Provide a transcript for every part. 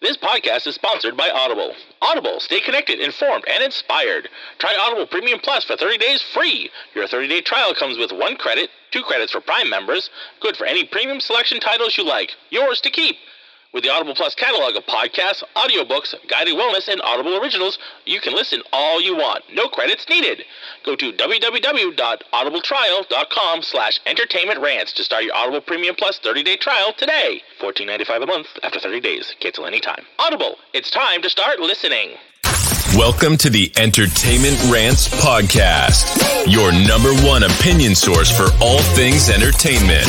This podcast is sponsored by Audible. Audible, stay connected, informed, and inspired. Try Audible Premium Plus for 30 days free. Your 30 day trial comes with one credit, two credits for Prime members, good for any premium selection titles you like, yours to keep. With the Audible Plus catalog of podcasts, audiobooks, guided wellness, and Audible originals, you can listen all you want. No credits needed. Go to www.audibletrial.com slash entertainment rants to start your Audible Premium Plus 30-day trial today. $14.95 a month after 30 days. Cancel anytime. Audible, it's time to start listening. Welcome to the Entertainment Rants Podcast, your number one opinion source for all things entertainment.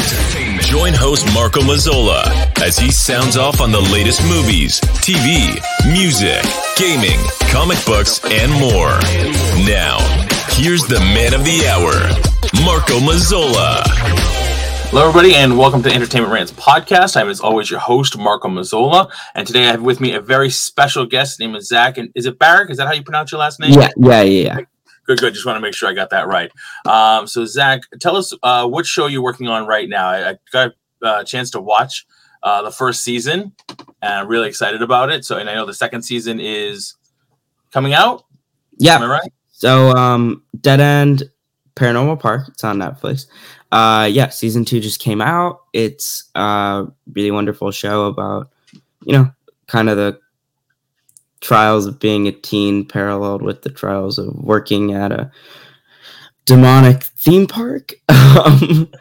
Join host Marco Mazzola as he sounds off on the latest movies, TV, music, gaming, comic books, and more. Now, here's the man of the hour, Marco Mazzola. Hello, everybody, and welcome to Entertainment Rants podcast. I'm, as always, your host, Marco Mazzola, and today I have with me a very special guest. His name is Zach, and is it Barack? Is that how you pronounce your last name? Yeah, yeah, yeah, yeah. Good, good. Just want to make sure I got that right. Um, so, Zach, tell us uh, what show you're working on right now. I, I got a chance to watch uh, the first season, and I'm really excited about it. So, and I know the second season is coming out. Yeah. Am I right? So, um, Dead End Paranormal Park. It's on Netflix. Uh, yeah, season two just came out. It's a really wonderful show about, you know, kind of the trials of being a teen paralleled with the trials of working at a demonic theme park. Um,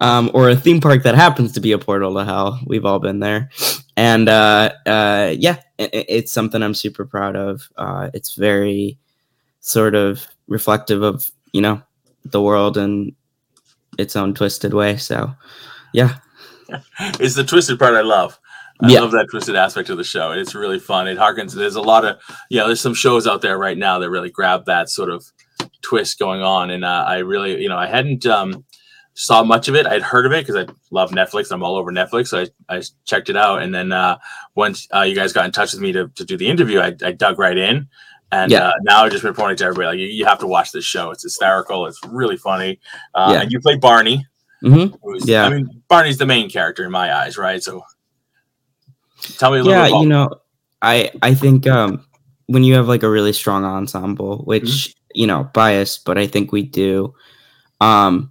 um, or a theme park that happens to be a portal to hell. We've all been there. And uh, uh, yeah it, it's something i'm super proud of. Uh, it's very sort of reflective of you know the world in its own twisted way. So yeah. It's the twisted part I love. I Yeah. love that twisted aspect of the show. It's really fun. It harkens. There's a lot of yeah. There's some shows out there right now that really grab that sort of twist going on, and uh, I really you know I hadn't um, saw much of it. I'd heard of it because I love Netflix. I'm all over Netflix, so I, I checked it out. And then uh, once uh, you guys got in touch with me to, to do the interview, I, I dug right in. And Yeah. uh, now I've just been pointing to everybody like you, you have to watch this show. It's hysterical. It's really funny. Uh, Yeah. And you play Barney. hmm who's- Yeah. I mean Barney's the main character in my eyes, right? So tell me a little yeah about you know i i think um when you have like a really strong ensemble which Mm-hmm. you know biased but i think we do um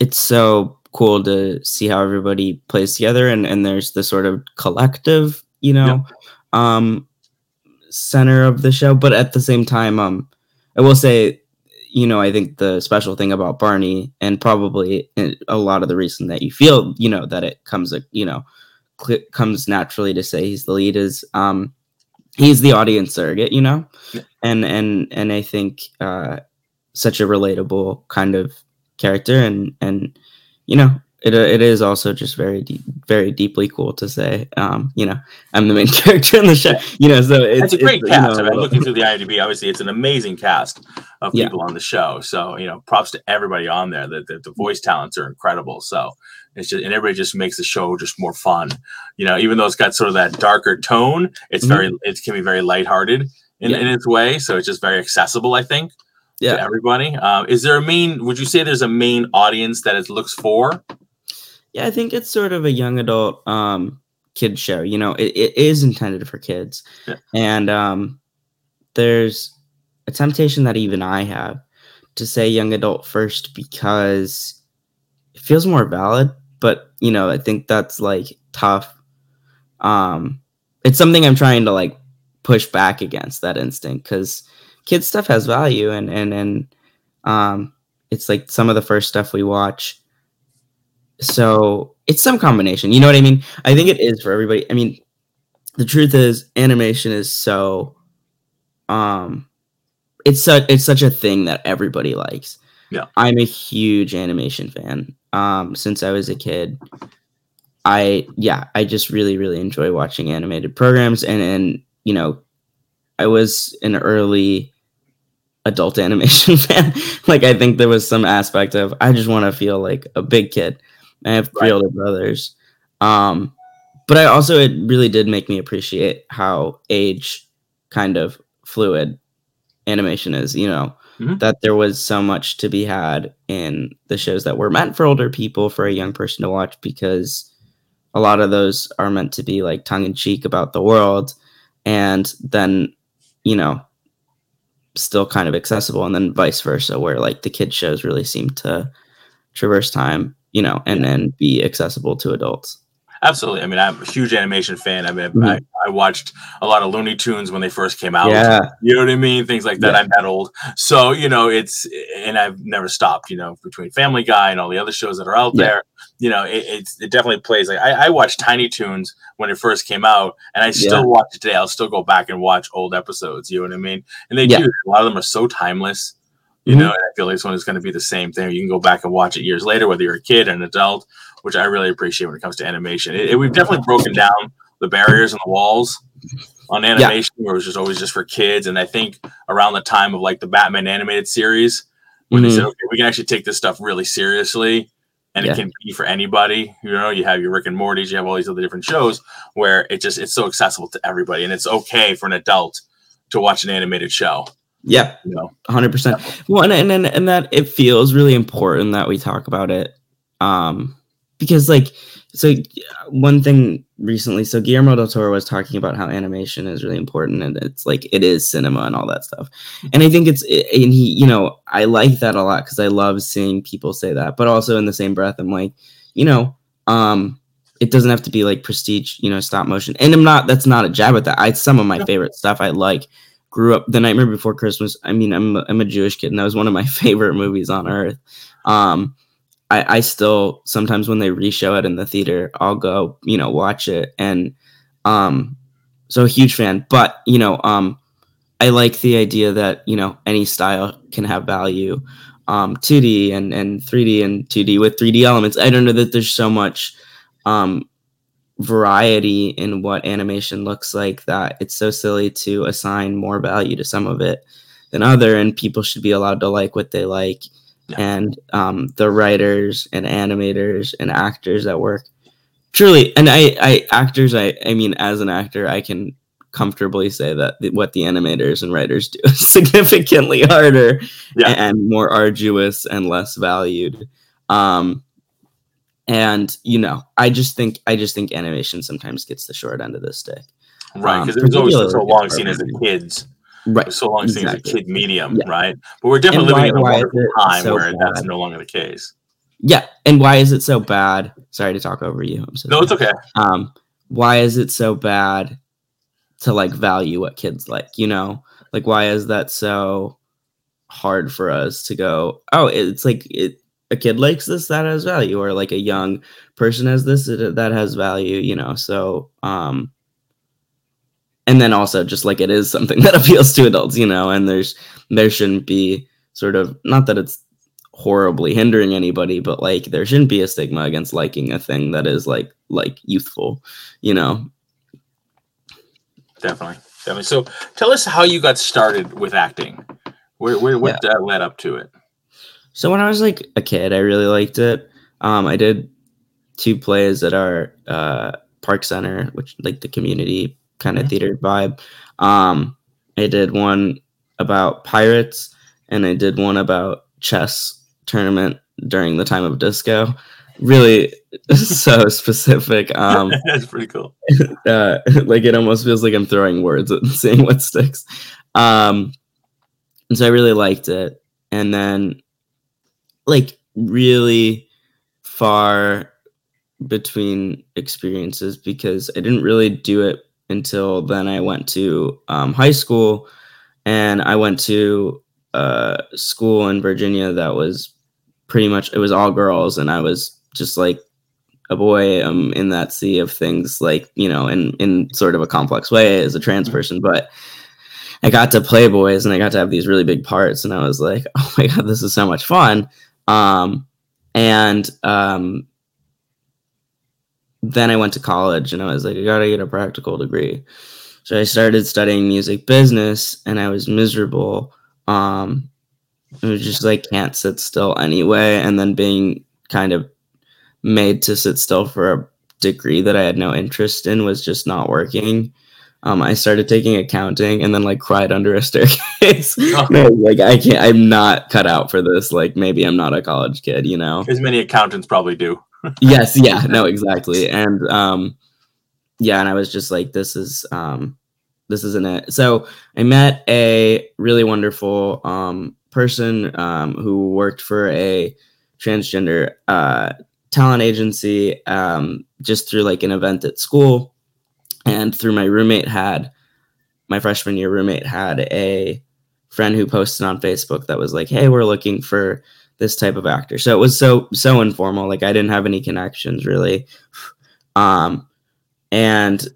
it's so cool to see how everybody plays together and and there's the sort of collective you know um center of the show but at the same time um i will say you know i think the special thing about barney and probably a lot of the reason that you feel you know that it comes you know cl- comes naturally to say he's the lead is um he's the audience surrogate you know Yeah. and and and i think uh such a relatable kind of character and and you know it, it is also just very deep, very deeply cool to say um you know i'm the main character in the show you know so it's, it's a great it's, you cast. know, I mean, looking through the IMDb, obviously, it's an amazing cast of Yeah. people on the show. So, you know, props to everybody on there. The, the, the voice talents are incredible. So, it's just, and everybody just makes the show just more fun. You know, even though it's got sort of that darker tone, it's Mhm. very, it can be very lighthearted in, Yeah. in its way. So, it's just very accessible, I think, Yeah. to everybody. Um, is there a main, would you say there's a main audience that it looks for? Yeah, I think it's sort of a young adult um kid show. You know, it, it is intended for kids. Yeah. And um there's a temptation that even I have to say young adult first because it feels more valid, but you know, I think that's like tough. Um it's something I'm trying to like push back against that instinct cuz kids stuff has value and and and um it's like some of the first stuff we watch. So it's some combination you know what i mean? I think it is for everybody. I mean the truth is animation is so um it's such it's such a thing that everybody likes Yeah. i'm a huge animation fan um since i was a kid i yeah i just really really enjoy watching animated programs and and you know i was an early adult animation fan like i think there was some aspect of i just want to feel like a big kid I have three Right. older brothers. Um, but I also it really did make me appreciate how age kind of fluid animation is. You know Mhm. that there was so much to be had in the shows that were meant for older people for a young person to watch because a lot of those are meant to be like tongue in cheek about the world, and then you know still kind of accessible, and then vice versa, where like the kid shows really seem to traverse time, you know, and then be accessible to adults. Absolutely. I mean, I'm a huge animation fan. I mean, Mhm. I, I watched a lot of Looney Tunes when they first came out. Yeah. You know what I mean? Things like that. Yeah. I'm that old. So, you know, it's, and I've never stopped, you know, between Family Guy and all the other shows that are out Yeah. there. You know, it, it's, it definitely plays. Like, I, I watched Tiny Toons when it first came out, and I still Yeah. watch it today. I'll still go back and watch old episodes. You know what I mean? And they do. A lot of them are so timeless. You Mhm. know, and I feel like this one is going to be the same thing. You can go back and watch it years later, whether you're a kid or an adult, which I really appreciate when it comes to animation. It, it- we've definitely broken down the barriers and the walls on animation, where it was just always just for kids. And I think around the time of like the Batman animated series, when they Mhm. said, okay, we can actually take this stuff really seriously. And Yeah. it can be for anybody. You know, you have your Rick and Morty's, you have all these other different shows where it just it's so accessible to everybody, and it's okay for an adult to watch an animated show. Yeah, You know, hundred percent. Well, and, and and that it feels really important that we talk about it, um, because like, so one thing recently, so Guillermo del Toro was talking about how animation is really important, and it's like it is cinema and all that stuff. And I think it's and he, you know, I like that a lot because I love seeing people say that, but also in the same breath, I'm like, you know, um. It doesn't have to be like prestige, you know, stop motion. And I'm not. That's not a jab at that. I some of my favorite stuff I like grew up the nightmare before christmas i mean i'm, I'm a jewish kid and that was one of my favorite movies on earth. Um I, I still sometimes when they reshow it in the theater i'll go you know watch it and um so a huge fan but you know um i like the idea that you know any style can have value. Um 2d and and 3d and 2d with 3d elements i don't know that there's so much um variety in what animation looks like that it's so silly to assign more value to some of it than other and people should be allowed to like what they like Yeah. and um, the writers and animators and actors that work truly and i i actors i i mean as an actor i can comfortably say that what the animators and writers do is significantly harder Yeah. and more arduous and less valued um and you know i just think i just think animation sometimes gets the short end of the stick right? Um, Because it was always so long seen as a kids. Right so long seen as a kid medium, Yeah. right? But we're definitely And living in a wonderful time so where that's no longer the case. yeah and why is it so bad sorry to talk over you i'm so No, it's okay. um why is it so bad to like value what kids like you know like why is that so hard for us to go oh it's like it a kid likes this that has value or like a young person has this that has value you know so um and then also just like it is something that appeals to adults you know and there's there shouldn't be sort of not that it's horribly hindering anybody but like there shouldn't be a stigma against liking a thing that is like like youthful you know Definitely, definitely. So, tell us how you got started with acting. Where, where what uh, led up to it? So when i was like a kid i really liked it um i did two plays at our uh park center which like the community kind of Mhm. theater vibe um i did one about pirates and i did one about chess tournament during the time of disco really so specific um That's pretty cool. uh, like it almost feels like I'm throwing words and seeing what sticks. Um, and so I really liked it, and then like really far between experiences because I didn't really do it until then. I went to um, high school, and I went to a school in Virginia that was pretty much it was all girls, and I was just like a boy um in that sea of things like you know in in sort of a complex way as a trans person but i got to play boys and i got to have these really big parts and i was like oh my god this is so much fun um and um then i went to college and i was like i gotta get a practical degree. So i started studying music business and i was miserable. Um it was just like can't sit still anyway. And then being kind of made to sit still for a degree that I had no interest in was just not working. Um, I started taking accounting and then like cried under a staircase. Oh. No, like I can't. I'm not cut out for this. Like maybe I'm not a college kid, you know. As many accountants probably do. yes, yeah, no, exactly. And um yeah, and I was just like, this is um this isn't it. So I met a really wonderful um person um who worked for a transgender uh talent agency um just through like an event at school and through my roommate had my freshman year roommate had a friend who posted on Facebook that was like, "Hey, we're looking for this type of actor." So it was so so informal. Like I didn't have any connections really, um, and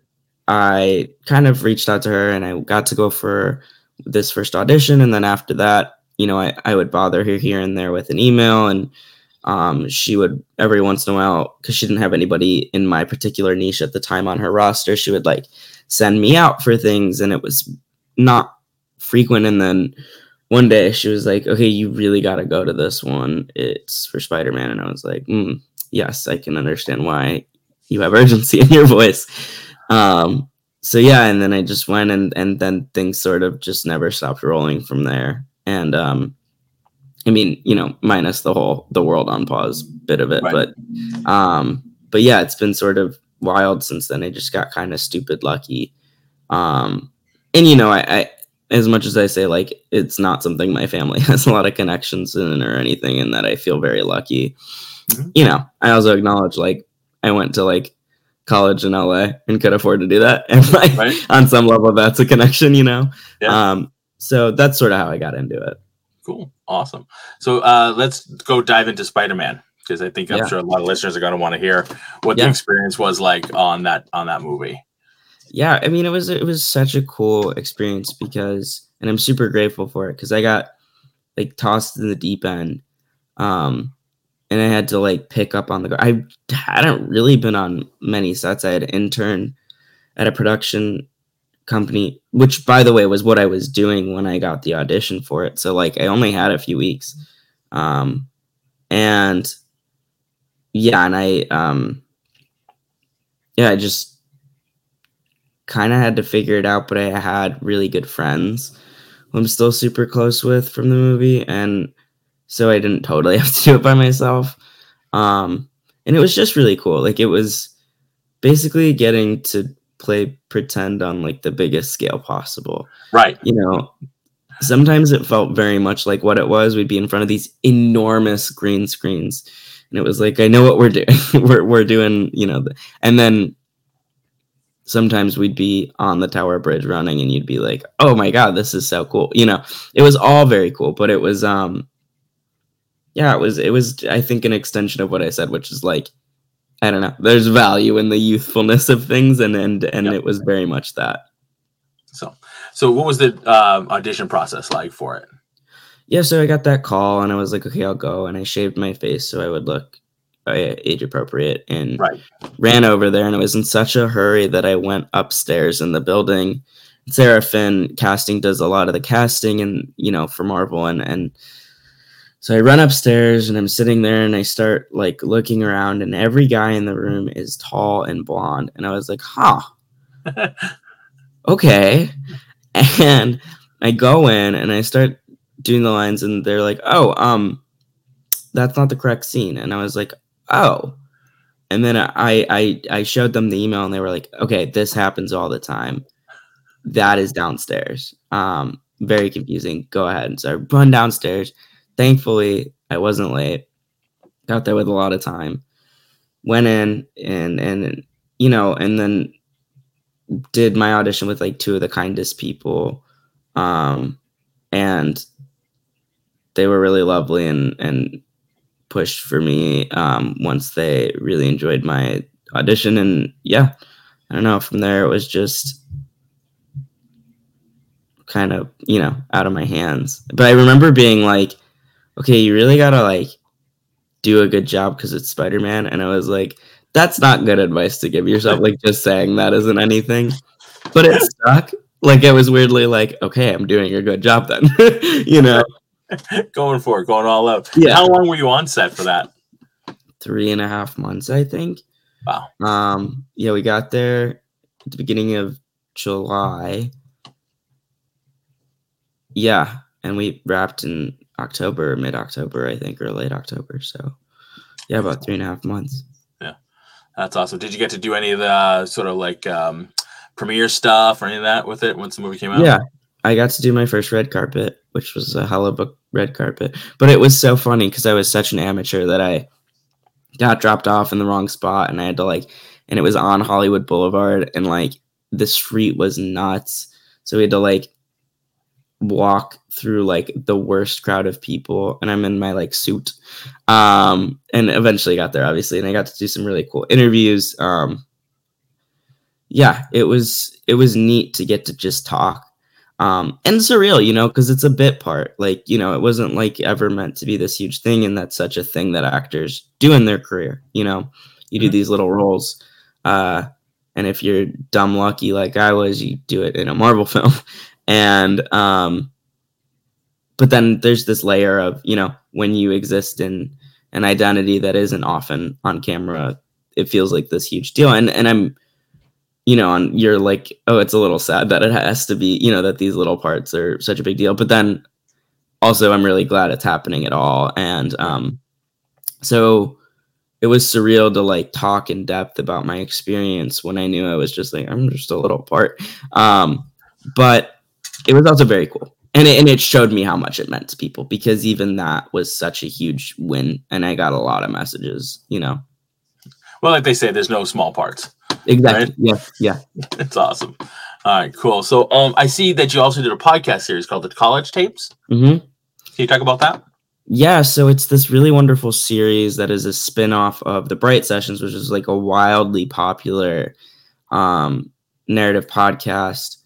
I kind of reached out to her, and I got to go for this first audition, and then after that, you know, I I would bother her here and there with an email and. Um, she would every once in a while because she didn't have anybody in my particular niche at the time on her roster she would like send me out for things and it was not frequent and then one day she was like okay you really got to go to this one. It's for spider-man and i was like mm, yes i can understand why you have urgency in your voice. Um so yeah and then i just went and and then things sort of just never stopped rolling from there. And um i mean you know minus the whole the world on pause bit of it Right. but um but yeah it's been sort of wild since then i just got kind of stupid lucky um and you know I, I as much as i say like it's not something my family has a lot of connections in or anything and that i feel very lucky Mhm. you know i also acknowledge like i went to like college in la and could afford to do that and like Right. on some level that's a connection you know Yeah. um so that's sort of how i got into it Cool. Awesome. So uh, let's go dive into Spider Man because I think I'm Yeah. sure a lot of listeners are going to want to hear what the experience was like on that on that movie. yeah i mean it was it was such a cool experience because and i'm super grateful for it because i got like tossed in the deep end um and i had to like pick up on the go i hadn't really been on many sets i had interned at a production company which by the way was what i was doing when i got the audition for it so like i only had a few weeks um and yeah and i um yeah i just kind of had to figure it out, but I had really good friends who I'm still super close with from the movie, and so I didn't totally have to do it by myself. Um, and it was just really cool. Like it was basically getting to play pretend on like the biggest scale possible. Right. You know, sometimes it felt very much like what it was. We'd be in front of these enormous green screens, and it was like, I know what we're doing. we're we're doing, you know, the, and then sometimes we'd be on the tower bridge running and you'd be like oh my god this is so cool you know it was all very cool but it was um yeah it was it was i think an extension of what i said which is like i don't know there's value in the youthfulness of things and and and Yep. it was very much that So so what was the um, audition process like for it? yeah so i got that call and i was like okay i'll go and i shaved my face so i would look uh, age appropriate and Right. ran over there and I was in such a hurry that I went upstairs in the building. Sarah Finn casting does a lot of the casting and you know for Marvel and and so I run upstairs and I'm sitting there and I start like looking around and every guy in the room is tall and blonde and I was like, huh, okay. And I go in and I start doing the lines and they're like, oh, um, that's not the correct scene. And I was like, oh. And then I I I showed them the email and they were like, okay, this happens all the time. That is downstairs. Um, very confusing. Go ahead. And so I run downstairs. Thankfully, I wasn't late. Got there with a lot of time. Went in and and you know, and then did my audition with like two of the kindest people. Um and they were really lovely and and pushed for me um, once they really enjoyed my audition and yeah i don't know from there it was just kind of you know out of my hands but i remember being like okay you really gotta like do a good job because it's spider-man and i was like that's not good advice to give yourself like just saying that isn't anything but it stuck like it was weirdly like okay i'm doing a good job then you know going for it, going all out. Yeah. How long were you on set for that? three and a half months, I think. Wow. Um, yeah, we got there at the beginning of July. Yeah, and we wrapped in October, mid October, I think, or late October. So, yeah, about three and a half months. Yeah, that's awesome. Did you get to do any of the uh, sort of like um, premiere stuff or any of that with it once the movie came out? Yeah, I got to do my first red carpet, which was a hell book red carpet. But it was so funny because I was such an amateur that I got dropped off in the wrong spot, and I had to like, and it was on Hollywood Boulevard, and like the street was nuts, so we had to like walk through like the worst crowd of people and i'm in my like suit. Um and eventually got there obviously and i got to do some really cool interviews. Um yeah it was it was neat to get to just talk. Um and surreal you know because it's a bit part. Like you know it wasn't like ever meant to be this huge thing and that's such a thing that actors do in their career you know? You do these little roles uh and if you're dumb lucky like i was you do it in a marvel film. And um but then there's this layer of you know when you exist in an identity that isn't often on camera it feels like this huge deal. And and i'm you know and you're like oh it's a little sad that it has to be you know that these little parts are such a big deal. But then also i'm really glad it's happening at all. And um so it was surreal to like talk in depth about my experience when i knew i was just like i'm just a little part. Um but it was also very cool and it, and it showed me how much it meant to people because even that was such a huge win and i got a lot of messages you know Well, like they say, there's no small parts. exactly Right. yeah yeah It's awesome. All right, cool. So um, I see that you also did a podcast series called the College Tapes. hmm Can you talk about that? yeah so it's this really wonderful series that is a spin-off of the bright sessions which is like a wildly popular um narrative podcast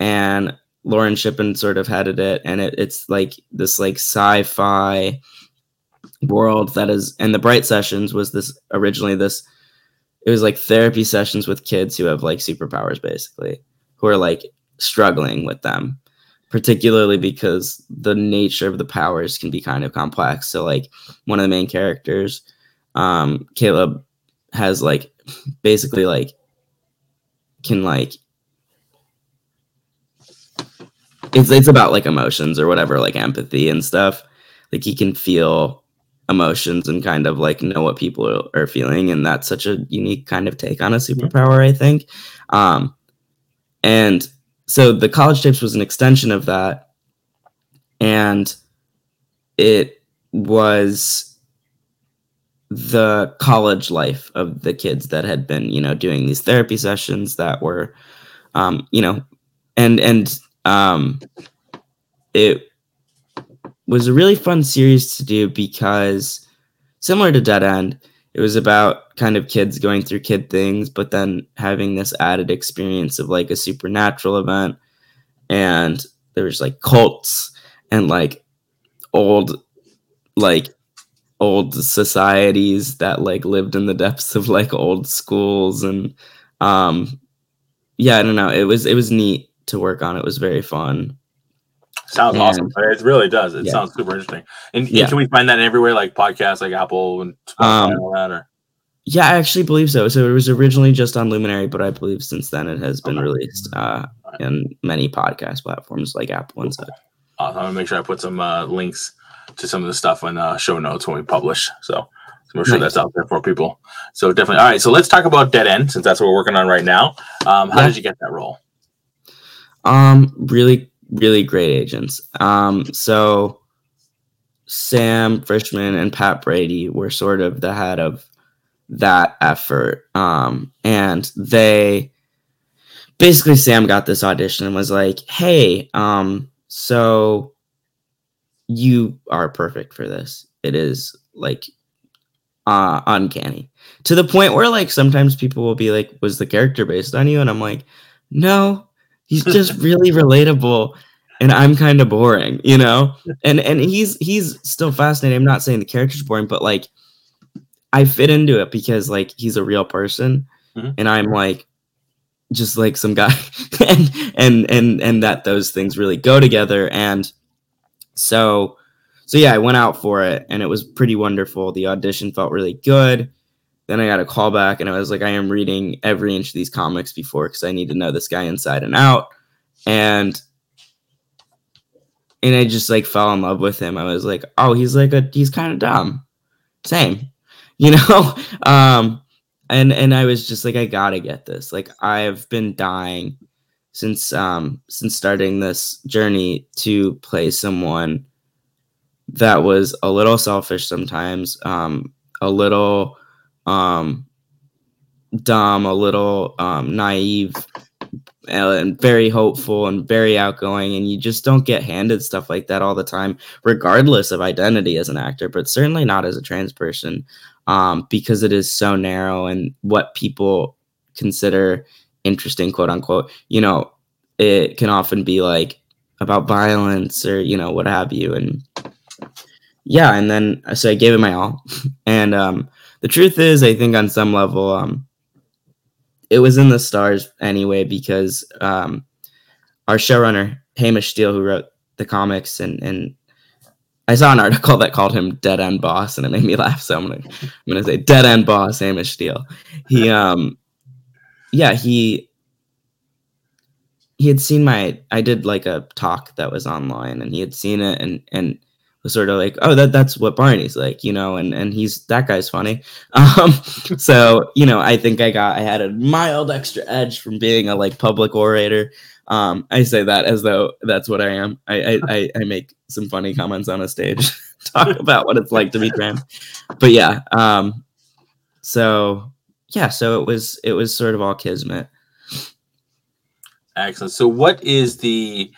and lauren shippen sort of headed it and it, it's like this like sci-fi world that is and the bright sessions was this originally this it was like therapy sessions with kids who have like superpowers basically who are like struggling with them particularly because the nature of the powers can be kind of complex. So like one of the main characters um caleb has like basically like can like it's it's about like emotions or whatever like empathy and stuff. Like he can feel emotions and kind of like know what people are, are feeling and that's such a unique kind of take on a superpower i think. Um and so the college tapes was an extension of that and it was the college life of the kids that had been you know doing these therapy sessions that were um you know and and um it was a really fun series to do because similar to dead end it was about kind of kids going through kid things but then having this added experience of like a supernatural event. And there was like cults and like old like old societies that like lived in the depths of like old schools and um yeah i don't know. It was it was neat to work on it was very fun Sounds And- awesome. It really does. It Yeah. sounds super interesting. And, and Yeah. can we find that everywhere, like podcasts, like Apple and Spotify Um, and all that? Or yeah i actually believe so so it was originally just on luminary but i believe since then it has been Okay. released uh in many podcast platforms like apple and such uh, I'm gonna make sure I put some uh, links to some of the stuff in uh, show notes when we publish. So, make sure Nice. that's out there for people. So definitely. All right. So let's talk about Dead End since that's what we're working on right now. Um, how Yeah. did you get that role? Um, really, really great agents. Um, so Sam Frischman and Pat Brady were sort of the head of that effort. Um, and they basically Sam got this audition and was like, "Hey, um, so you are perfect for this. It is like uh uncanny to the point where like sometimes people will be like was the character based on you and i'm like no he's just really relatable and i'm kind of boring you know? And and he's he's still fascinating. I'm not saying the character's boring but like i fit into it because like he's a real person Mhm. and i'm like just like some guy and and and and that those things really go together. And so so yeah i went out for it and it was pretty wonderful. The audition felt really good then i got a call back and i was like i am reading every inch of these comics before because i need to know this guy inside and out. And and i just like fell in love with him. I was like oh he's like a he's kind of dumb. Same you know? Um and and I was just like, I gotta get this. Like I've been dying since um since starting this journey to play someone that was a little selfish sometimes, um, a little um dumb, a little um naive, and very hopeful and very outgoing and you just don't get handed stuff like that all the time regardless of identity as an actor but certainly not as a trans person um, because it is so narrow and what people consider interesting quote unquote you know it can often be like about violence or you know what have you and yeah and then so i gave it my all and um the truth is i think on some level um it was in the stars anyway because um, our showrunner Hamish Steele, who wrote the comics, and and I saw an article that called him Dead End Boss, and it made me laugh. So I'm gonna I'm gonna say Dead End Boss Hamish Steele. He um yeah he he had seen my I did like a talk that was online, and he had seen it, and and was sort of like, oh, that that's what Barney's like, you know, and and he's that guy's funny. Um, so you know, I think I got I had a mild extra edge from being a like public orator. Um, I say that as though that's what I am. I I, I, make some funny comments on a stage, talk about what it's like to be trans. But yeah, um, so yeah, so it was it was sort of all kismet. Excellent. So, what is the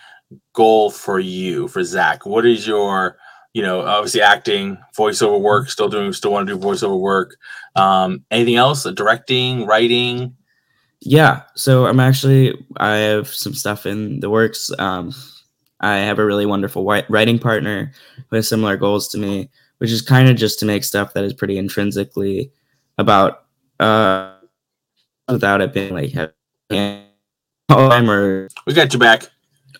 goal for you, for Zach? What is your you know, obviously acting, voiceover work, still doing, still want to do voiceover work. Um, anything else? Directing, writing? Yeah. So I'm actually, I have some stuff in the works. Um, I have a really wonderful writing partner who has similar goals to me, which is kind of just to make stuff that is pretty intrinsically about, uh, without it being like, oh, or we got you back.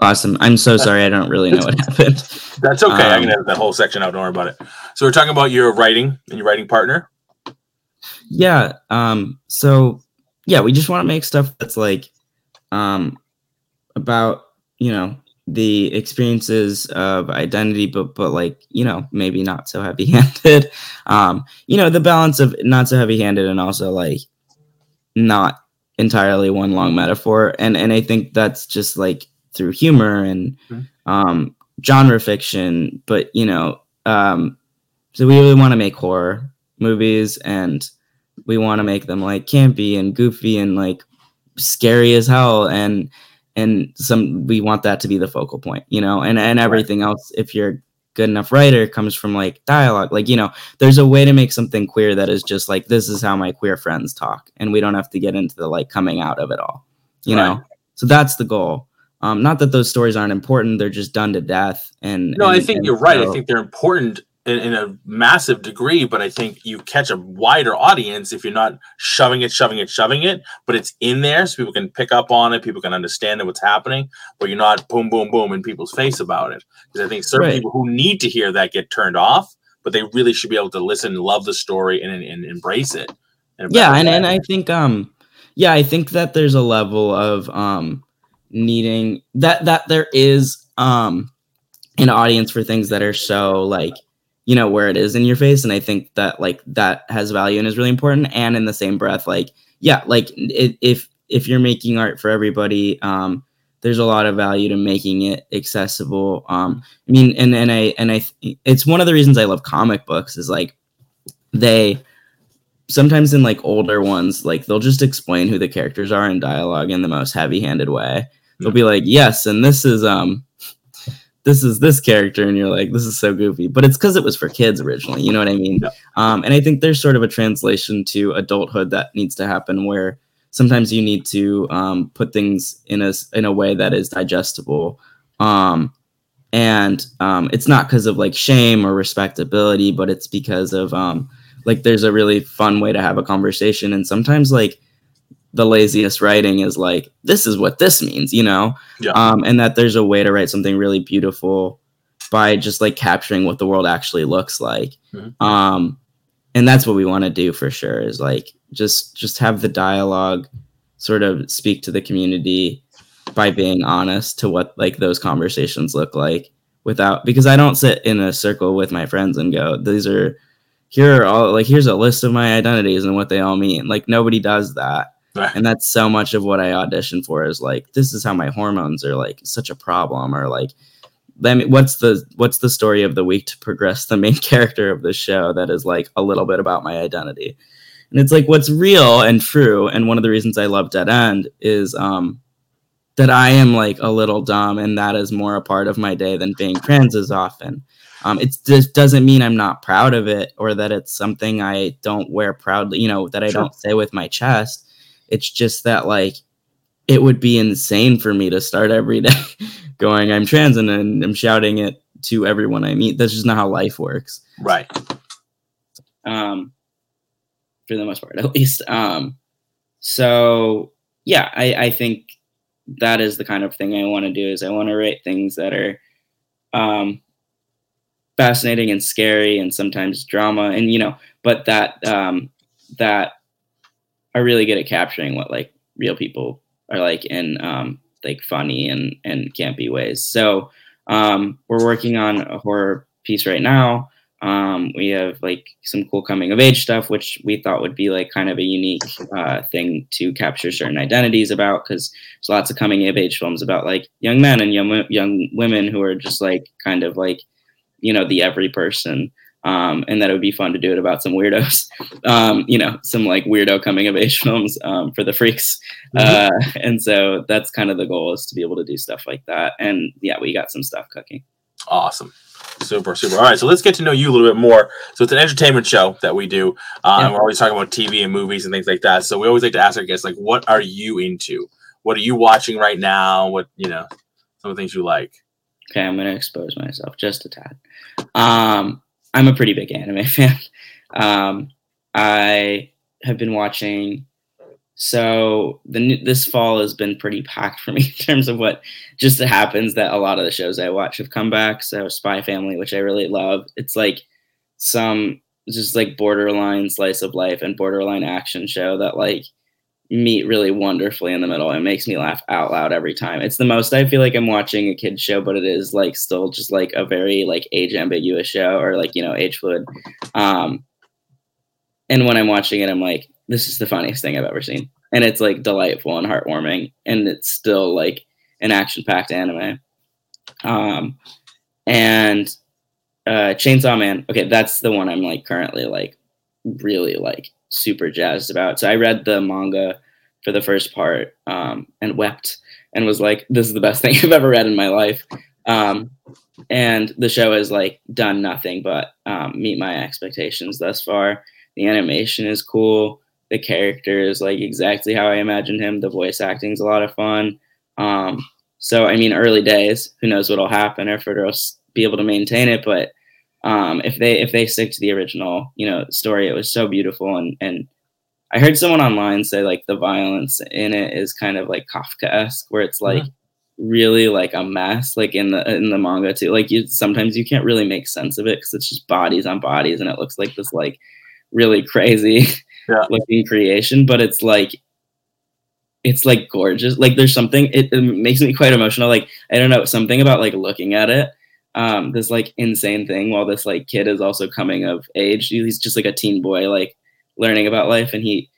Awesome. I'm so sorry. I don't really know what happened. That's okay. Um, I can um, edit that whole section out. Don't worry about it. So we're talking about your writing and your writing partner. Yeah. Um. So yeah, we just want to make stuff that's like, um, about you know the experiences of identity, but but like you know maybe not so heavy handed. um. You know the balance of not so heavy handed and also like not entirely one long metaphor and and i think that's just like through humor and mm-hmm. um, genre fiction. But you know, um, so we really want to make horror movies, and we want to make them like campy and goofy and like scary as hell, and and some we want that to be the focal point, you know, and and everything else. If you're good enough writer comes from like dialogue like you know there's a way to make something queer that is just like this is how my queer friends talk and we don't have to get into the like coming out of it all you right. know so that's the goal um, not that those stories aren't important; they're just done to death. And no, and, I think you're right. I think they're important in, in, a massive degree, but I think you catch a wider audience if you're not shoving it, shoving it, shoving it, but it's in there so people can pick up on it, people can understand that what's happening, but you're not boom, boom, boom in people's face about it. Because I think certain right. people who need to hear that get turned off, but they really should be able to listen, love the story, and, and embrace it. Yeah, and, and I think um, yeah, I think that there's a level of um needing that that there is um an audience for things that are so like you know where it is in your face. And i think that like that has value and is really important. And in the same breath like yeah like it, if if you're making art for everybody um there's a lot of value to making it accessible. Um i mean and and i and i it's one of the reasons i love comic books is like they sometimes in like older ones like they'll just explain who the characters are in dialogue in the most heavy-handed way they'll be like, yes, and this is um this is this character and you're like this is so goofy but it's because it was for kids originally you know what i mean yeah. um, and i think there's sort of a translation to adulthood that needs to happen where sometimes you need to um, put things in a in a way that is digestible um, and um, it's not because of like shame or respectability but it's because of um, like there's a really fun way to have a conversation and sometimes like the laziest writing is like this is what this means you know yeah. um, and that there's a way to write something really beautiful by just like capturing what the world actually looks like mm-hmm. um, and that's what we want to do for sure is like just just have the dialogue sort of speak to the community by being honest to what like those conversations look like without because i don't sit in a circle with my friends and go these are here are all like here's a list of my identities and what they all mean. Like nobody does that. Right. And that's so much of what I audition for is like this is how my hormones are like such a problem or like let me what's the what's the story of the week to progress the main character of the show that is like a little bit about my identity. And it's like what's real and true and one of the reasons I love Dead End is um that I am like a little dumb and that is more a part of my day than being trans is often. Um, it just doesn't mean I'm not proud of it or that it's something I don't wear proudly, you know, that I Sure. don't say with my chest. It's just that like it would be insane for me to start every day going, I'm trans and, I'm shouting it to everyone I meet. That's just not how life works. Right. Um, for the most part, at least. Um, so yeah, I, I think that is the kind of thing I want to do is I want to write things that are um, fascinating and scary and sometimes drama and you know but that um, that are really good at capturing what like real people are like in um, like funny and and campy ways so um, we're working on a horror piece right now um, we have like some cool coming of age stuff, which we thought would be like kind of a unique uh, thing to capture certain identities about because there's lots of coming of age films about like young men and young young women who are just like kind of like you know the every person. Um, and that it would be fun to do it about some weirdos, um, you know, some like weirdo coming of age films um, for the freaks. Uh, and so that's kind of the goal is to be able to do stuff like that. And yeah, we got some stuff cooking. Awesome. Super, super. All right, so let's get to know you a little bit more. So it's an entertainment show that we do. Uh, Yeah. and We're always talking about TV and movies and things like that. So we always like to ask our guests, like, what are you into? What are you watching right now? What you know, some of the things you like. Okay, I'm gonna expose myself just a tad. Um, I'm a pretty big anime fan. Um, I have been watching. So the this fall has been pretty packed for me in terms of what just happens that a lot of the shows I watch have come back. So Spy Family, which I really love, it's like some just like borderline slice of life and borderline action show that like meet really wonderfully in the middle. It makes me laugh out loud every time. It's the most I feel like I'm watching a kid show, but it is like still just like a very like age ambiguous show or like you know age fluid. Um, and when I'm watching it, I'm like, this is the funniest thing I've ever seen, and it's like delightful and heartwarming, and it's still like an action packed anime. Um, and uh, Chainsaw Man. Okay, that's the one I'm like currently like really like super jazzed about. So I read the manga for the first part um, and wept and was like, "This is the best thing I've ever read in my life." Um, and the show has like done nothing but um, meet my expectations thus far. The animation is cool. The character is like exactly how I imagined him. The voice acting is a lot of fun. Um, so I mean, early days. Who knows what'll happen or if it'll be able to maintain it? But um, if they if they stick to the original, you know, story, it was so beautiful. And and I heard someone online say like the violence in it is kind of like Kafka esque, where it's like really like a mess, like in the in the manga too. Like you sometimes you can't really make sense of it because it's just bodies on bodies, and it looks like this like really crazy Yeah. looking creation. But it's like it's like gorgeous. Like there's something it, it makes me quite emotional. Like I don't know something about like looking at it. Um, this like insane thing while this like kid is also coming of age. He's just like a teen boy, like learning about life, and he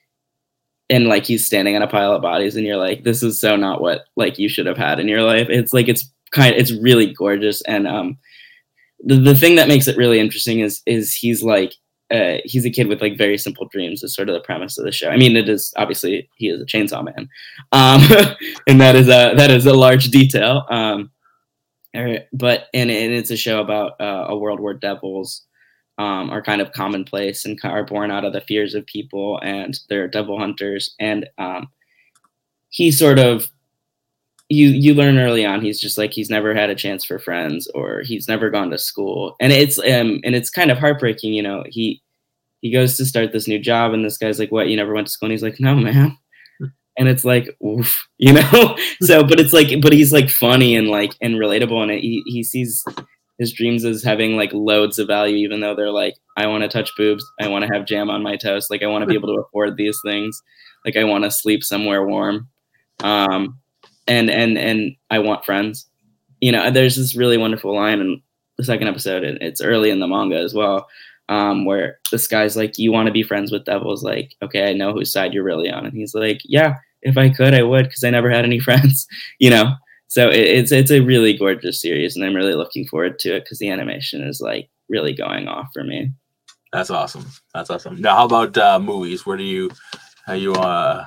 and like he's standing on a pile of bodies, and you're like, this is so not what like you should have had in your life. It's like it's kind it's really gorgeous, and um, the the thing that makes it really interesting is is he's like uh, he's a kid with like very simple dreams is sort of the premise of the show. I mean, it is obviously he is a chainsaw man, um, and that is a that is a large detail. Um, er, but and, and it's a show about uh, a world where devils um, are kind of commonplace and are born out of the fears of people, and they're devil hunters. And um, he sort of you you learn early on he's just like he's never had a chance for friends or he's never gone to school and it's um and it's kind of heartbreaking you know he he goes to start this new job and this guy's like what you never went to school and he's like no man and it's like oof, you know? So but it's like but he's like funny and like and relatable and he, he sees his dreams as having like loads of value even though they're like i want to touch boobs. I want to have jam on my toast like i want to be able to afford these things. Like i want to sleep somewhere warm. Um and and and I want friends. You know, there's this really wonderful line in the second episode, and it's early in the manga as well, um, where this guy's like, "You want to be friends with devils?" Like, okay, I know whose side you're really on, and he's like, "Yeah, if I could, I would, because I never had any friends," you know. So it, it's it's a really gorgeous series, and I'm really looking forward to it because the animation is like really going off for me. That's awesome. That's awesome. Now, how about uh, movies? Where do you, how you uh,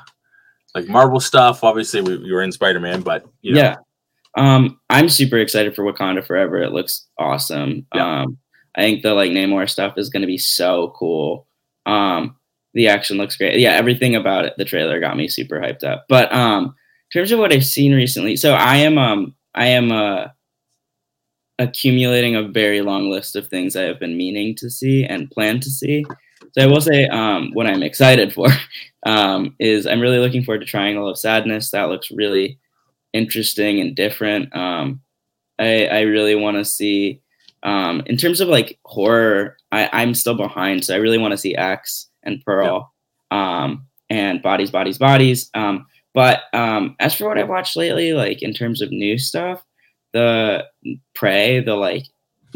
like Marvel stuff? Obviously, we, you were in Spider Man, but you know. yeah, um, I'm super excited for Wakanda Forever. It looks awesome. Yeah. Um, I think the like Namor stuff is going to be so cool. Um, the action looks great. Yeah, everything about it. The trailer got me super hyped up. But um, in terms of what I've seen recently, so I am um I am uh accumulating a very long list of things I have been meaning to see and plan to see. So I will say um, what I'm excited for um, is I'm really looking forward to Triangle of Sadness. That looks really interesting and different. Um, I, I really want to see um, in terms of like horror. I, I'm still behind, so I really want to see X and Pearl um, and Bodies, Bodies, Bodies. Um, but um, as for what I've watched lately, like in terms of new stuff, the Prey, the like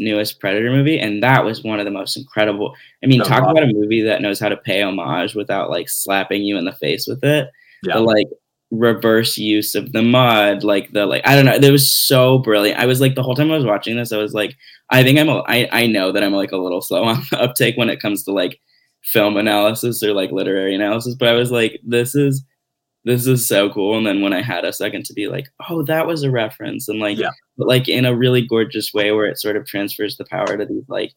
newest Predator movie, and that was one of the most incredible. I mean, Oh, talk wow. about a movie that knows how to pay homage without like slapping you in the face with it. Yeah. The like reverse use of the mud, like the like I don't know, it was so brilliant. I was like the whole time I was watching this, I was like, I think I'm a, I I know that I'm like a little slow on the uptake when it comes to like film analysis or like literary analysis, but I was like, this is this is so cool. And then when I had a second to be like, oh, that was a reference, and like, Yeah. but like in a really gorgeous way where it sort of transfers the power to these like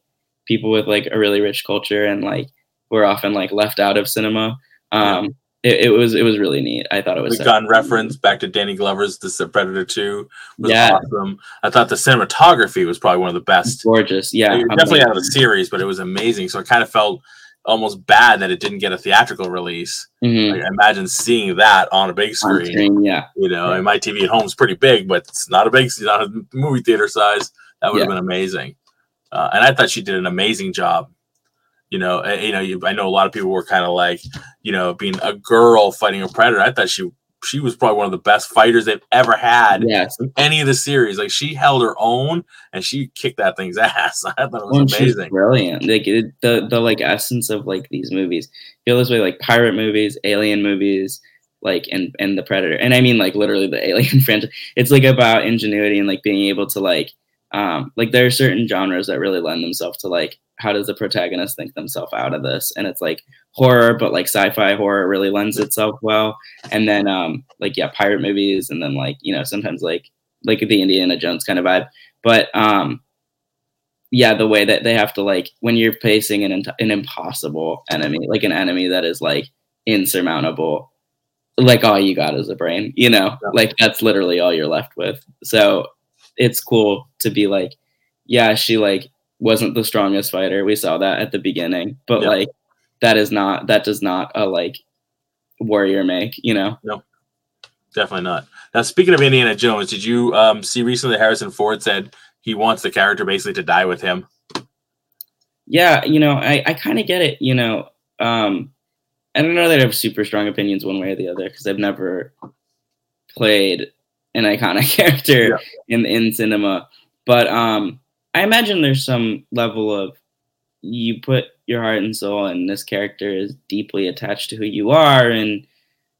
people with like a really rich culture and like who are often like left out of cinema. Um, it, it was it was really neat. I thought it was We got reference back to Danny Glover's The Predator 2 was Yeah. awesome. I thought the cinematography was probably one of the best. gorgeous. Yeah, It definitely out of the series, but it was amazing. So I kind of felt almost bad that it didn't get a theatrical release. Mhm. Like, imagine seeing that on a big screen. screen, yeah. You know, Yeah. and my TV at home is pretty big, but it's not a big, not a movie theater size. That would have been amazing. Uh, and I thought she did an amazing job. You know, and, you know, you, I know a lot of people were kind of like, you know, being a girl fighting a predator. I thought she she was probably one of the best fighters they've ever had Yes, in any of the series. Like she held her own and she kicked that thing's ass. I thought it was amazing. brilliant. Like it, the the like essence of like these movies feel this way like pirate movies, alien movies, like and and the Predator. And I mean like literally the Alien franchise. It's like about ingenuity and like being able to like um like there are certain genres that really lend themselves to like how does the protagonist think themselves out of this? And it's like horror, but like sci-fi horror really lends itself well. And then um like yeah, pirate movies, and then like you know sometimes like like the Indiana Jones kind of vibe. But um yeah, the way that they have to like when you're facing an an impossible enemy, like an enemy that is like insurmountable, like all you got is a brain, you know, Yeah. like that's literally all you're left with. So it's cool to be like, yeah, she like wasn't the strongest fighter. We saw that at the beginning, but Yeah. like that is not that does not a like warrior make, you know. No, Definitely not. Now, speaking of Indiana Jones, did you um, see recently Harrison Ford said he wants the character basically to die with him? yeah, you know, I, I kind of get it. You know, um, I don't know that I have super strong opinions one way or the other because I've never played an iconic character Yeah. in in cinema. But um, I imagine there's some level of you put your heart and soul, and this character is deeply attached to who you are, and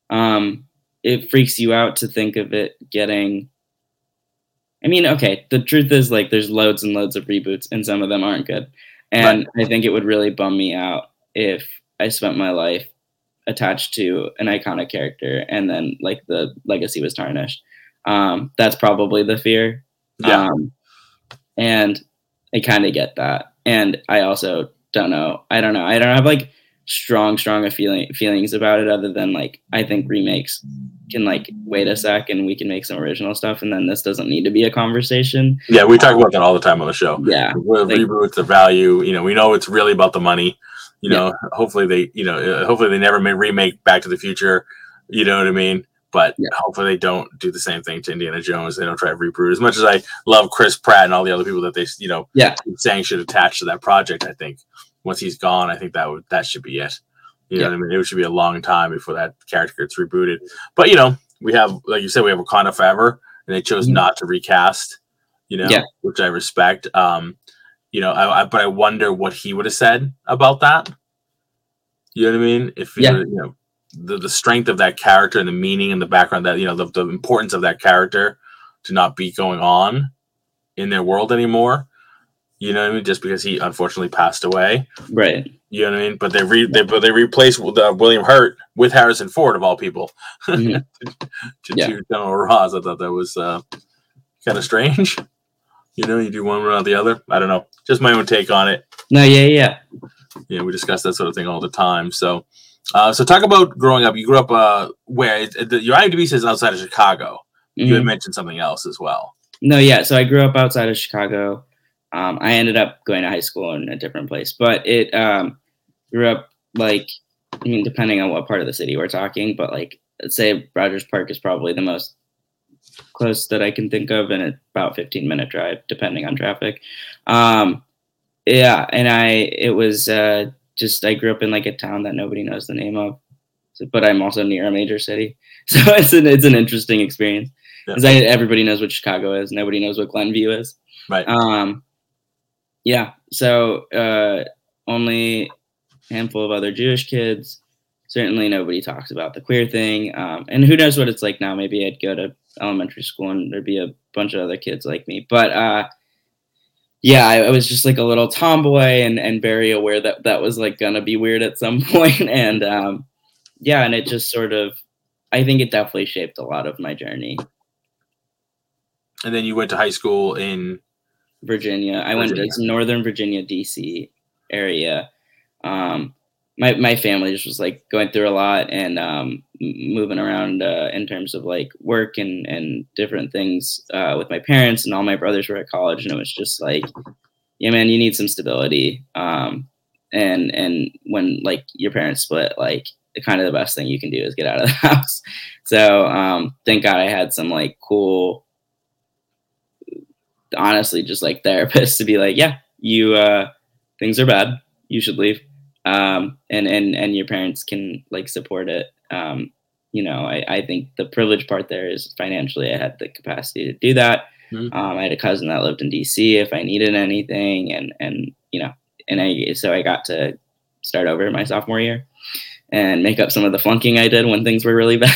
um, it freaks you out to think of it getting. I mean, okay, the truth is like there's loads and loads of reboots, and some of them aren't good. And I think it would really bum me out if I spent my life attached to an iconic character and then like the legacy was tarnished. Um, that's probably the fear. Yeah. Um, and I kind of get that. And I also don't know. I don't know. I don't have like strong, strong feeling feelings about it other than like I think remakes can like wait a sec and we can make some original stuff and then this doesn't need to be a conversation. Yeah, we talk about that all the time on the show. Yeah. Like- reboots, the value. You know, we know it's really about the money. You know, hopefully they, you know, uh, hopefully they never may remake Back to the Future. You know what I mean? But Yeah. hopefully they don't do the same thing to Indiana Jones. They don't try to reboot. As much as I love Chris Pratt and all the other people that they, you know, Yeah. saying should attach to that project, I think once he's gone, I think that would that should be it. You know Yeah. what I mean? It should be a long time before that character gets rebooted. But you know, we have, like you said, we have Wakanda Forever, and they chose Mhm. not to recast. You know, Yeah. which I respect. Um, you know, I, I but I wonder what he would have said about that. You know what I mean? If Yeah. you know the the strength of that character and the meaning and the background that you know the, the importance of that character to not be going on in their world anymore. You know what I mean? Just because he unfortunately passed away. Right. You know what I mean? But they re they but they replaced uh, William Hurt with Harrison Ford of all people Mhm. to Yeah. do General Ross. I thought that was uh, kind of strange. You know, you do one without the other. I don't know. Just my own take on it. No, yeah, yeah. Yeah, we discuss that sort of thing all the time. So, uh, so talk about growing up. You grew up uh, where? It, your IMDb says outside of Chicago. You had Mhm. mentioned something else as well. No, yeah. So I grew up outside of Chicago. Um, I ended up going to high school in a different place, but it um, grew up like I mean, depending on what part of the city we're talking, but like let's say Rogers Park is probably the most close that I can think of, and it's about 15 minute drive, depending on traffic. Um, yeah, and I it was uh, just I grew up in like a town that nobody knows the name of, so, but I'm also near a major city, so it's an it's an interesting experience because everybody knows what Chicago is, nobody knows what Glenview is. Right. Um, yeah. So uh, only handful of other Jewish kids. Certainly, nobody talks about the queer thing. Um, and who knows what it's like now? Maybe I'd go to elementary school and there'd be a bunch of other kids like me. But uh, yeah, I, I was just like a little tomboy and and very aware that that was like gonna be weird at some point. And um, yeah, and it just sort of, I think it definitely shaped a lot of my journey. And then you went to high school in Virginia. I went to Northern Virginia, DC area. Um, my my family just was like going through a lot and um, moving around uh, in terms of like work and and different things uh, with my parents and all my brothers were at college and it was just like, yeah, man, you need some stability. Um, and and when like your parents split, like kind of the best thing you can do is get out of the house. So um, thank God I had some like cool honestly just like therapists to be like, yeah, you uh things are bad, you should leave. Um and and and your parents can like support it. Um, you know, I, I think the privilege part there is financially I had the capacity to do that. Mhm. Um, I had a cousin that lived in DC if I needed anything and and you know, and I so I got to start over my sophomore year and make up some of the flunking I did when things were really bad.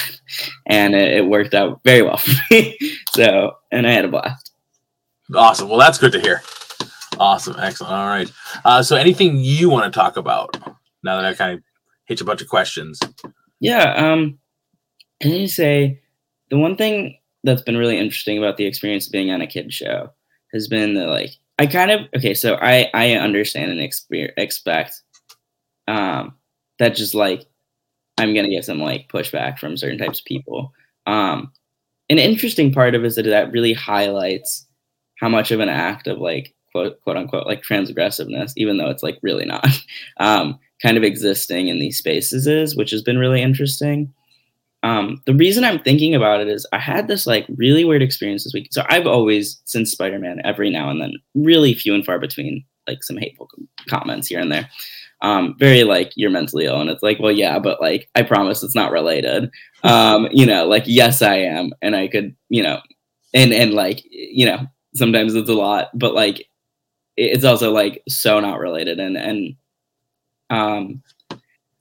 And it, it worked out very well for me. so and I had a blast. awesome. Well, that's good to hear. Awesome, excellent. All right. Uh, so, anything you want to talk about now that I kind of hit you a bunch of questions? Yeah, um, and you say the one thing that's been really interesting about the experience of being on a kid show has been that like I kind of okay, so I I understand and exper- expect um that just like I'm gonna get some like pushback from certain types of people. Um, an interesting part of it is that that really highlights how much of an act of like quote quote unquote like transgressiveness, even though it's like really not. Um, kind of existing in these spaces is, which has been really interesting. Um, the reason I'm thinking about it is I had this like really weird experience this week. So I've always, since Spider Man, every now and then, really few and far between, like some hateful com- comments here and there. Um, very like you're mentally ill, and it's like, well, yeah, but like I promise it's not related. Um, you know, like yes, I am, and I could, you know, and and like you know, sometimes it's a lot, but like it's also like so not related, and and um,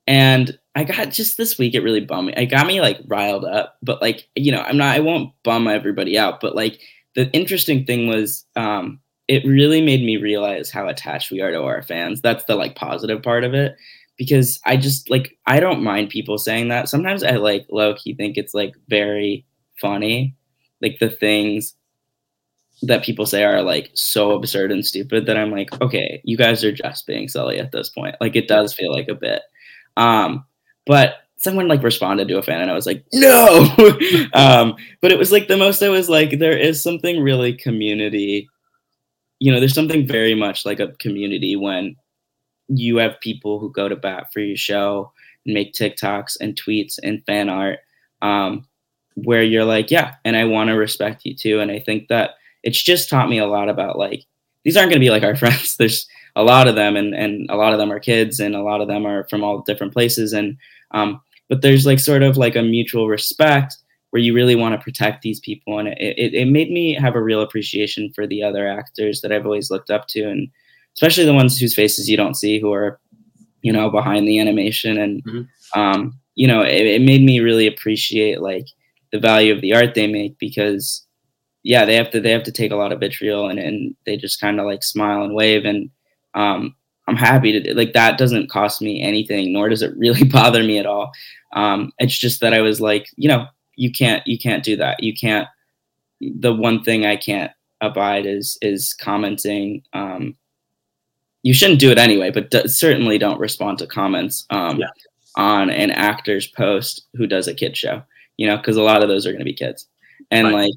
and I got just this week it really bummed me. It got me like riled up, but like you know, I'm not. I won't bum everybody out, but like the interesting thing was, um, it really made me realize how attached we are to our fans. That's the like positive part of it, because I just like I don't mind people saying that. Sometimes I like low key think it's like very funny, like the things that people say are like so absurd and stupid that I'm like, okay, you guys are just being silly at this point. Like it does feel like a bit. Um, but someone like responded to a fan and I was like, no. um, but it was like the most I was like, there is something really community. You know, there's something very much like a community when you have people who go to bat for your show and make TikToks and tweets and fan art. Um, where you're like, yeah, and I want to respect you too. And I think that it's just taught me a lot about like these aren't going to be like our friends. There's a lot of them, and and a lot of them are kids, and a lot of them are from all different places, and um, but there's like sort of like a mutual respect where you really want to protect these people, and it, it it made me have a real appreciation for the other actors that I've always looked up to, and especially the ones whose faces you don't see who are you know behind the animation and Mhm. um you know it, it made me really appreciate like the value of the art they make because yeah they have to they have to take a lot of vitriol and, and they just kind of like smile and wave and um i'm happy to like that doesn't cost me anything nor does it really bother me at all um it's just that i was like you know you can't you can't do that you can't the one thing i can't abide is is commenting um you shouldn't do it anyway but d- certainly don't respond to comments um Yeah. on an actor's post who does a kid show you know because a lot of those are going to be kids and Right. like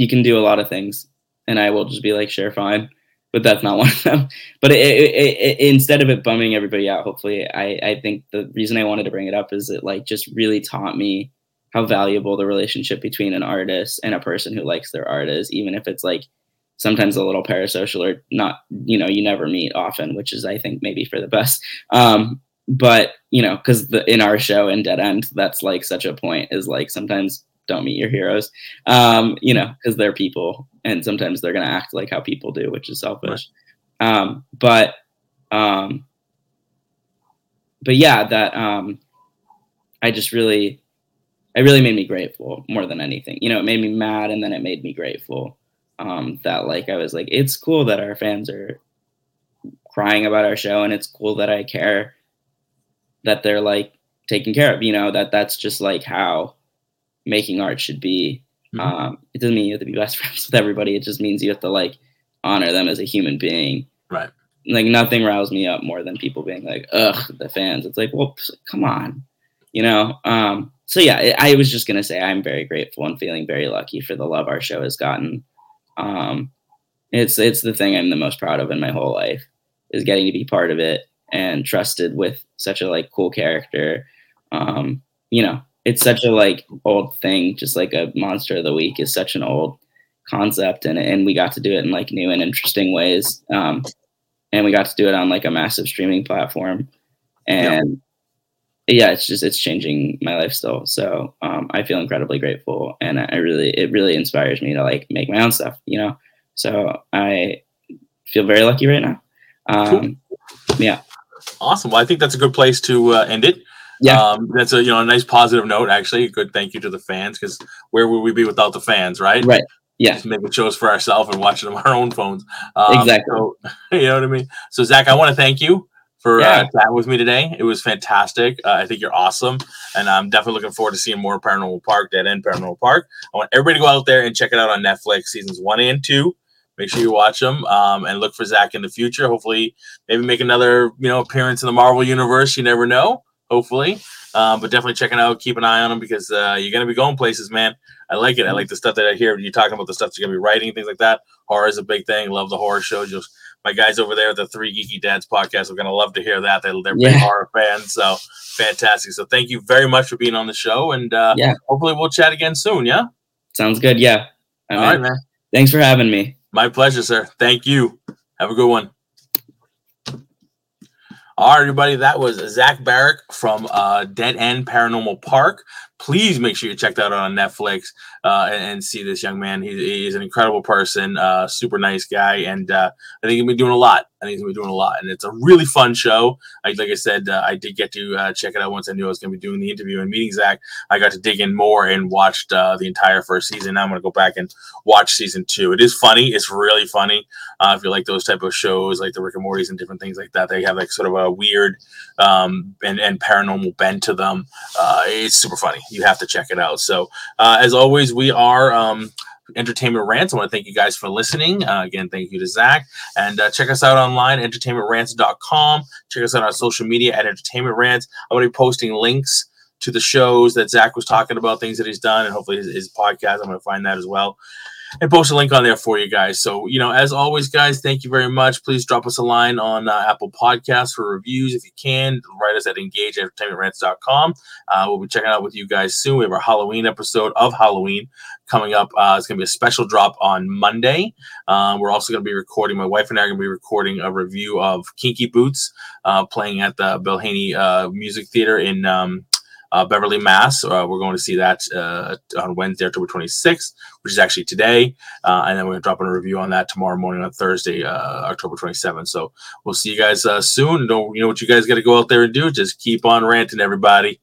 you can do a lot of things and i will just be like sure fine. But that's not one of them. But it, it, it, instead of it bumming everybody out hopefully i i think the reason i wanted to bring it up is it like just really taught me how valuable the relationship between an artist and a person who likes their art is even if it's like sometimes a little parasocial or not you know you never meet often which is i think maybe for the best. Um but you know because in our show in dead end that's like such a point is like sometimes don't meet your heroes. Um you know because they're people and sometimes they're going to act like how people do which is selfish. Um but um but yeah that um i just really it really made me grateful more than anything. You know it made me mad and then it made me grateful um that like i was like it's cool that our fans are crying about our show and it's cool that i care that they're like taken care of you know that that's just like how making art should be Mhm. um it doesn't mean you have to be best friends with everybody. It just means you have to like honor them as a human being. Right. like nothing riles me up more than people being like ugh the fans. It's like well come on. You know? Um so yeah i I was just gonna say i'm very grateful and feeling very lucky for the love our show has gotten. Um it's it's the thing i'm the most proud of in my whole life is getting to be part of it and trusted with such a like cool character. Um you know it's such a like old thing just like a monster of the week is such an old concept and and we got to do it in like new and interesting ways um and we got to do it on like a massive streaming platform and yeah, it's just it's changing my life still so um i feel incredibly grateful and i I really it really inspires me to like make my own stuff you know so i feel very lucky right now um yeah. Awesome. Well, I think that's a good place to uh, end it. Yeah. Um, that's a you know a nice positive note. Actually, a good thank you to the fans because where would we be without the fans, right? right yeah Just making shows for ourselves and watching them on our own phones. Um, Exactly. So, you know what I mean. So Zach, I want to thank you for Yeah. uh, chatting with me today. It was fantastic. Uh, I think you're awesome, and I'm definitely looking forward to seeing more Paranormal Park, Dead End Paranormal Park. I want everybody to go out there and check it out on Netflix, seasons one and two. Make sure you watch them um, and look for Zach in the future. Hopefully, maybe make another you know appearance in the Marvel universe. You never know. Hopefully, um, but definitely check it out. Keep an eye on them because uh, you're gonna be going places, man. I like it. I like the stuff that I hear you talking about the stuff you're gonna be writing, things like that. Horror is a big thing. Love the horror shows. Just my guys over there the Three Geeky Dads podcast are gonna love to hear that. They're, they're big horror fans, so fantastic. So thank you very much for being on the show, and uh, Yeah. hopefully we'll chat again soon. Yeah. sounds good yeah All mean, right, man. thanks for having me My pleasure, sir. Thank you. Have a good one. All right, everybody. That was Zach Barack from uh, Dead End Paranormal Park. Please make sure you check that out on Netflix uh, and, and see this young man. He, he's an incredible person, uh, super nice guy, and uh, I think he's been doing a lot. I think he's gonna be doing a lot, and it's a really fun show. I, like I said, uh, I did get to uh, check it out once I knew I was gonna be doing the interview and meeting Zach. I got to dig in more and watched uh, the entire first season. Now I'm gonna go back and watch season two. It is funny. It's really funny. If you like those type of shows, like the Rick and Morty's and different things like that, they have like sort of a weird um, and, and paranormal bent to them. It's super funny. You have to check it out. So uh, as always, we are. Um, Entertainment Rants. I want to thank you guys for listening. Uh, again, thank you to Zach. And uh, check us out online, entertainmentrants.com. Check us out on social media at Entertainment Rants. I'm going to be posting links to the shows that Zach was talking about, things that he's done, and hopefully his, his podcast. I'm going to find that as well and post a link on there for you guys. So, you know, as always, guys, thank you very much. Please drop us a line on uh, Apple Podcasts for reviews if you can. Write us at engageentertainmentrants.com. Uh, we'll be checking out with you guys soon. We have our Halloween episode of Halloween coming up. Uh, it's going to be a special drop on Monday. Um, we're also going to be recording, my wife and I are going to be recording a review of Kinky Boots uh, playing at the Bill Hanney uh, Music Theater in. Um, uh, Beverly, Mass. Uh, we're going to see that uh, on Wednesday, October 26th, which is actually today. Uh, and then we're going to drop in a review on that tomorrow morning on Thursday, uh, October 27th. So we'll see you guys uh, soon. Don't you know what you guys got to go out there and do? Just keep on ranting, everybody.